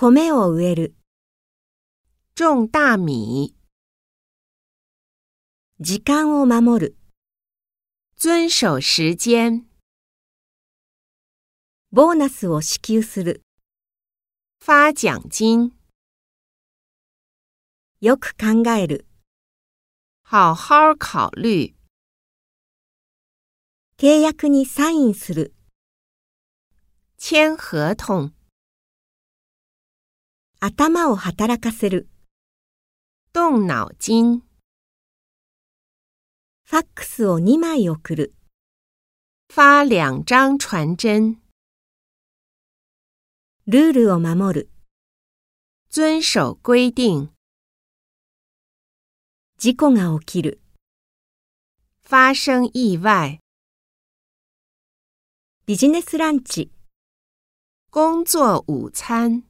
米を植える、种大米，時間を守る、遵守时间，ボーナスを支給する、发奖金，よく考える、好好考虑，契約にサインする、签合同，頭を働かせる、动脑筋，ファックスを2枚送る、发两张传真，ルールを守る、遵守规定，事故が起きる、发生意外，ビジネスランチ。工作午餐。